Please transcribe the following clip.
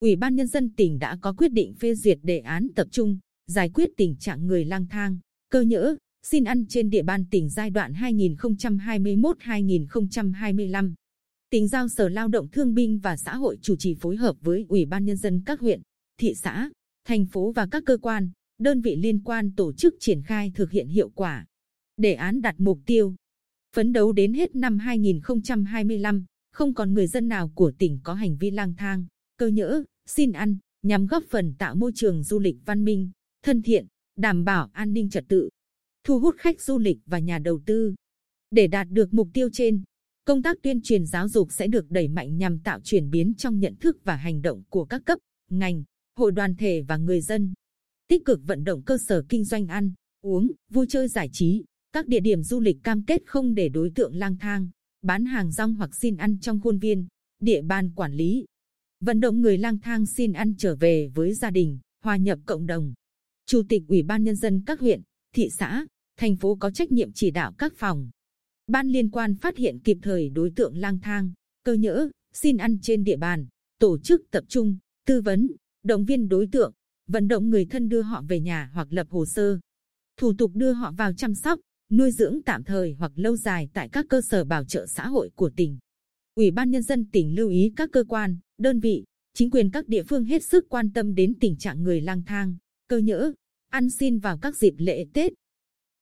Ủy ban Nhân dân tỉnh đã có quyết định phê duyệt đề án tập trung giải quyết tình trạng người lang thang, cơ nhỡ, xin ăn trên địa bàn tỉnh giai đoạn 2021-2025. Tỉnh giao Sở Lao động Thương binh và Xã hội chủ trì phối hợp với Ủy ban Nhân dân các huyện, thị xã, thành phố và các cơ quan, đơn vị liên quan tổ chức triển khai thực hiện hiệu quả. Đề án đặt mục tiêu, phấn đấu đến hết năm 2025, không còn người dân nào của tỉnh có hành vi lang thang, cơ nhỡ, xin ăn, nhằm góp phần tạo môi trường du lịch văn minh, thân thiện, đảm bảo an ninh trật tự, thu hút khách du lịch và nhà đầu tư. Để đạt được mục tiêu trên, công tác tuyên truyền giáo dục sẽ được đẩy mạnh nhằm tạo chuyển biến trong nhận thức và hành động của các cấp, ngành, hội đoàn thể và người dân. Tích cực vận động cơ sở kinh doanh ăn, uống, vui chơi giải trí, các địa điểm du lịch cam kết không để đối tượng lang thang, bán hàng rong hoặc xin ăn trong khuôn viên, địa bàn quản lý. Vận động người lang thang xin ăn trở về với gia đình, hòa nhập cộng đồng. Chủ tịch Ủy ban Nhân dân các huyện, thị xã, thành phố có trách nhiệm chỉ đạo các phòng. Ban liên quan phát hiện kịp thời đối tượng lang thang, cơ nhỡ, xin ăn trên địa bàn, tổ chức tập trung, tư vấn, động viên đối tượng, vận động người thân đưa họ về nhà hoặc lập hồ sơ. Thủ tục đưa họ vào chăm sóc, nuôi dưỡng tạm thời hoặc lâu dài tại các cơ sở bảo trợ xã hội của tỉnh. Ủy ban Nhân dân tỉnh lưu ý các cơ quan, đơn vị, chính quyền các địa phương hết sức quan tâm đến tình trạng người lang thang, cơ nhỡ, ăn xin vào các dịp lễ Tết,